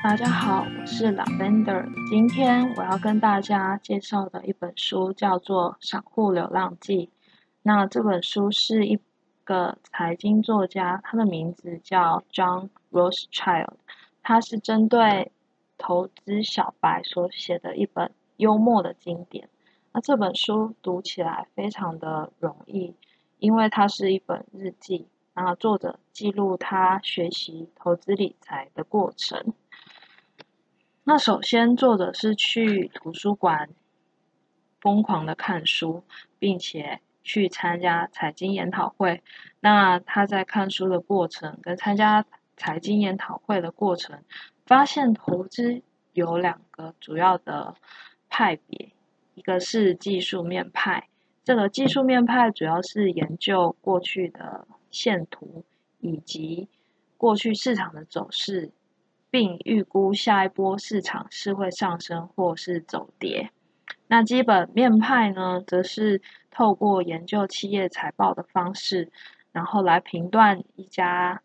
大家好，我是 Lavender。今天我要跟大家介绍的一本书叫做《散户流浪记》。那这本书是一个财经作家，他的名字叫 John Rothschild，他是针对投资小白所写的一本幽默的经典。那这本书读起来非常的容易，因为它是一本日记，然后作者记录他学习投资理财的过程。那首先，作者是去图书馆疯狂的看书，并且去参加财经研讨会。那他在看书的过程跟参加财经研讨会的过程，发现投资有两个主要的派别，一个是技术面派。这个技术面派主要是研究过去的线图以及过去市场的走势。并预估下一波市场是会上升或是走跌。那基本面派呢，则是透过研究企业财报的方式，然后来评断一家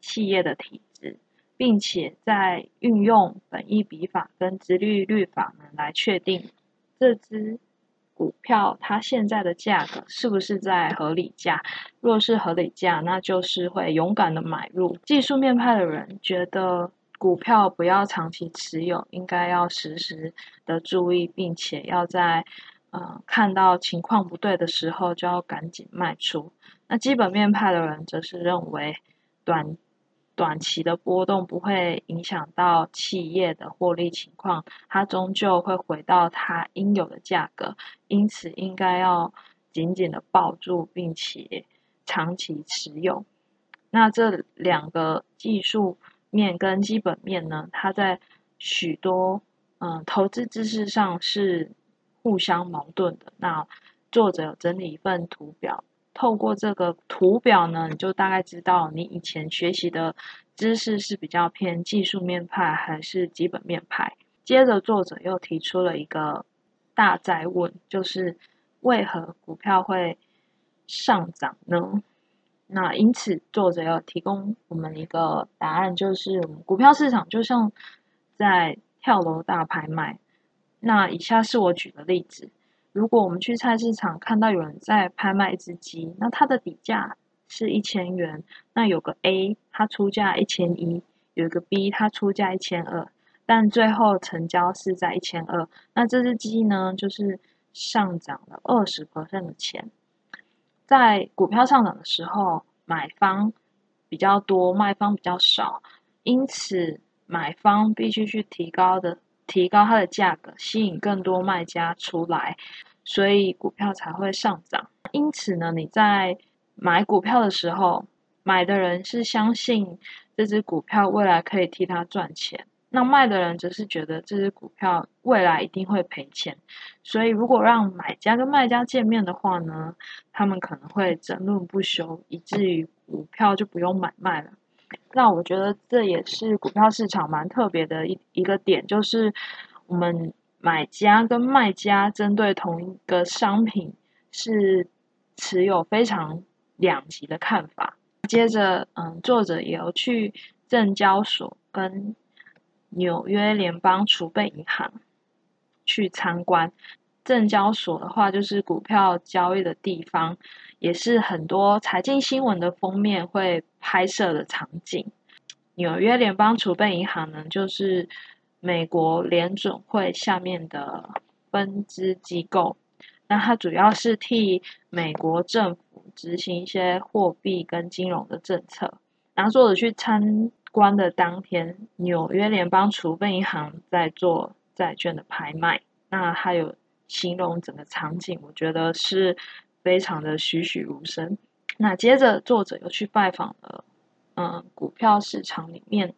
企业的体质，并且在运用本益比法跟殖利率法呢，来确定这支股票它现在的价格是不是在合理价。若是合理价，那就是会勇敢的买入。技术面派的人觉得。股票不要长期持有，应该要时时的注意，并且要在呃看到情况不对的时候就要赶紧卖出。那基本面派的人则是认为短短期的波动不会影响到企业的获利情况，它终究会回到它应有的价格，因此应该要紧紧的抱住，并且长期持有。那这两个技术。面跟基本面呢，它在许多嗯投资知识上是互相矛盾的。那作者有整理一份图表，透过这个图表呢，你就大概知道你以前学习的知识是比较偏技术面派还是基本面派。接着作者又提出了一个大哉问，就是为何股票会上涨呢？那因此，作者要提供我们一个答案，就是股票市场就像在跳楼大拍卖。那以下是我举的例子：如果我们去菜市场看到有人在拍卖一只鸡，那它的底价是一千元，那有个 A 它出价一千一，有一个 B 它出价一千二，但最后成交是在一千二，那这只鸡呢，就是上涨了二十%的钱。在股票上涨的时候，买方比较多，卖方比较少，因此买方必须去提高的提高它的价格，吸引更多卖家出来，所以股票才会上涨。因此呢，你在买股票的时候，买的人是相信这只股票未来可以替他赚钱。那卖的人则是觉得这只股票未来一定会赔钱，所以如果让买家跟卖家见面的话呢，他们可能会争论不休，以至于股票就不用买卖了。那我觉得这也是股票市场蛮特别的一一个点，就是我们买家跟卖家针对同一个商品是持有非常两极的看法。接着，嗯，作者也有去证交所跟纽约联邦储备银行去参观，证交所的话就是股票交易的地方，也是很多财经新闻的封面会拍摄的场景。纽约联邦储备银行呢，就是美国联准会下面的分支机构，那它主要是替美国政府执行一些货币跟金融的政策。然后作者去参。关的当天，纽约联邦储备银行在做债券的拍卖。那还有形容整个场景，我觉得是非常的栩栩如生。那接着作者又去拜访了，嗯，股票市场里面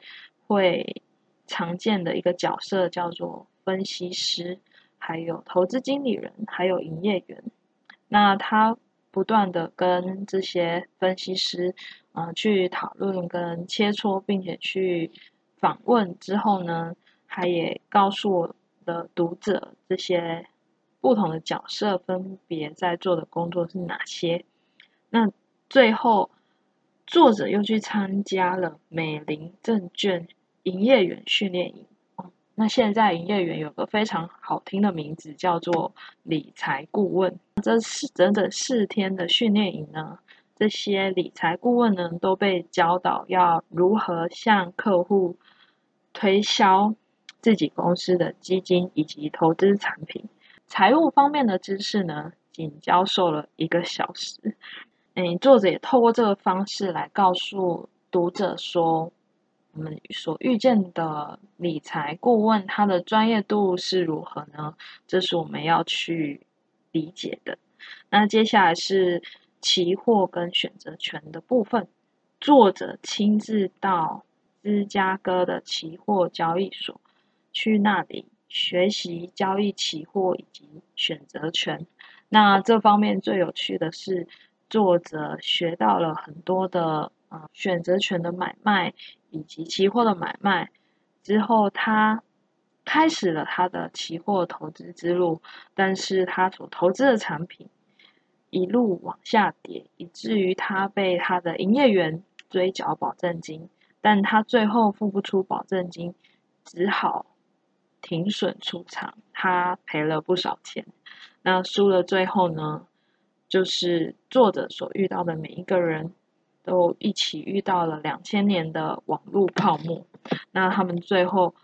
会常见的一个角色，叫做分析师，还有投资经理人，还有营业员。那他不断的跟这些分析师。呃，去讨论跟切磋，并且去访问之后呢，他也告诉我的读者这些不同的角色分别在做的工作是哪些。那最后，作者又去参加了美林证券营业员训练营。那现在营业员有个非常好听的名字，叫做理财顾问。这是整整四天的训练营呢，这些理财顾问呢都被教导要如何向客户推销自己公司的基金以及投资产品。财务方面的知识呢，仅教授了一个小时。嗯，作者也透过这个方式来告诉读者说。我们所遇见的理财顾问，他的专业度是如何呢？这是我们要去理解的。那接下来是期货跟选择权的部分。作者亲自到芝加哥的期货交易所，去那里学习交易期货以及选择权。那这方面最有趣的是，作者学到了很多的呃选择权的买卖。以及期货的买卖之后，他开始了他的期货投资之路，但是他所投资的产品一路往下跌，以至于他被他的营业员追缴保证金，但他最后付不出保证金，只好停损出场，他赔了不少钱。那输了最后呢，就是作者所遇到的每一个人。都一起遇到了两千年的网络泡沫，那他们最后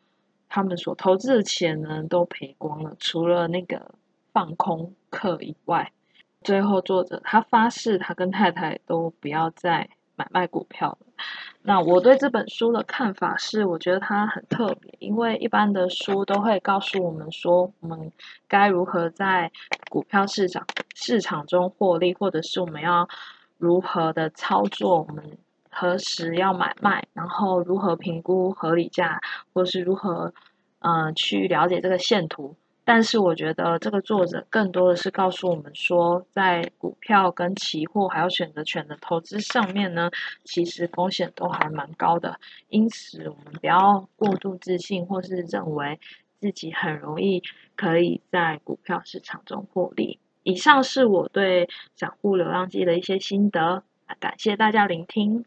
他们所投资的钱呢，都赔光了，除了那个放空客以外，最后作者他发誓，他跟太太都不要再买卖股票了。那我对这本书的看法是，我觉得它很特别，因为一般的书都会告诉我们说，我们该如何在股票市场市场中获利，或者是我们要。如何的操作？我们何时要买卖？然后如何评估合理价？或是如何嗯、呃、去了解这个线图？但是我觉得这个作者更多的是告诉我们说，在股票跟期货还有选择权的投资上面呢，其实风险都还蛮高的。因此，我们不要过度自信，或是认为自己很容易可以在股票市场中获利。以上是我对《散户流浪记》的一些心得，感谢大家聆听。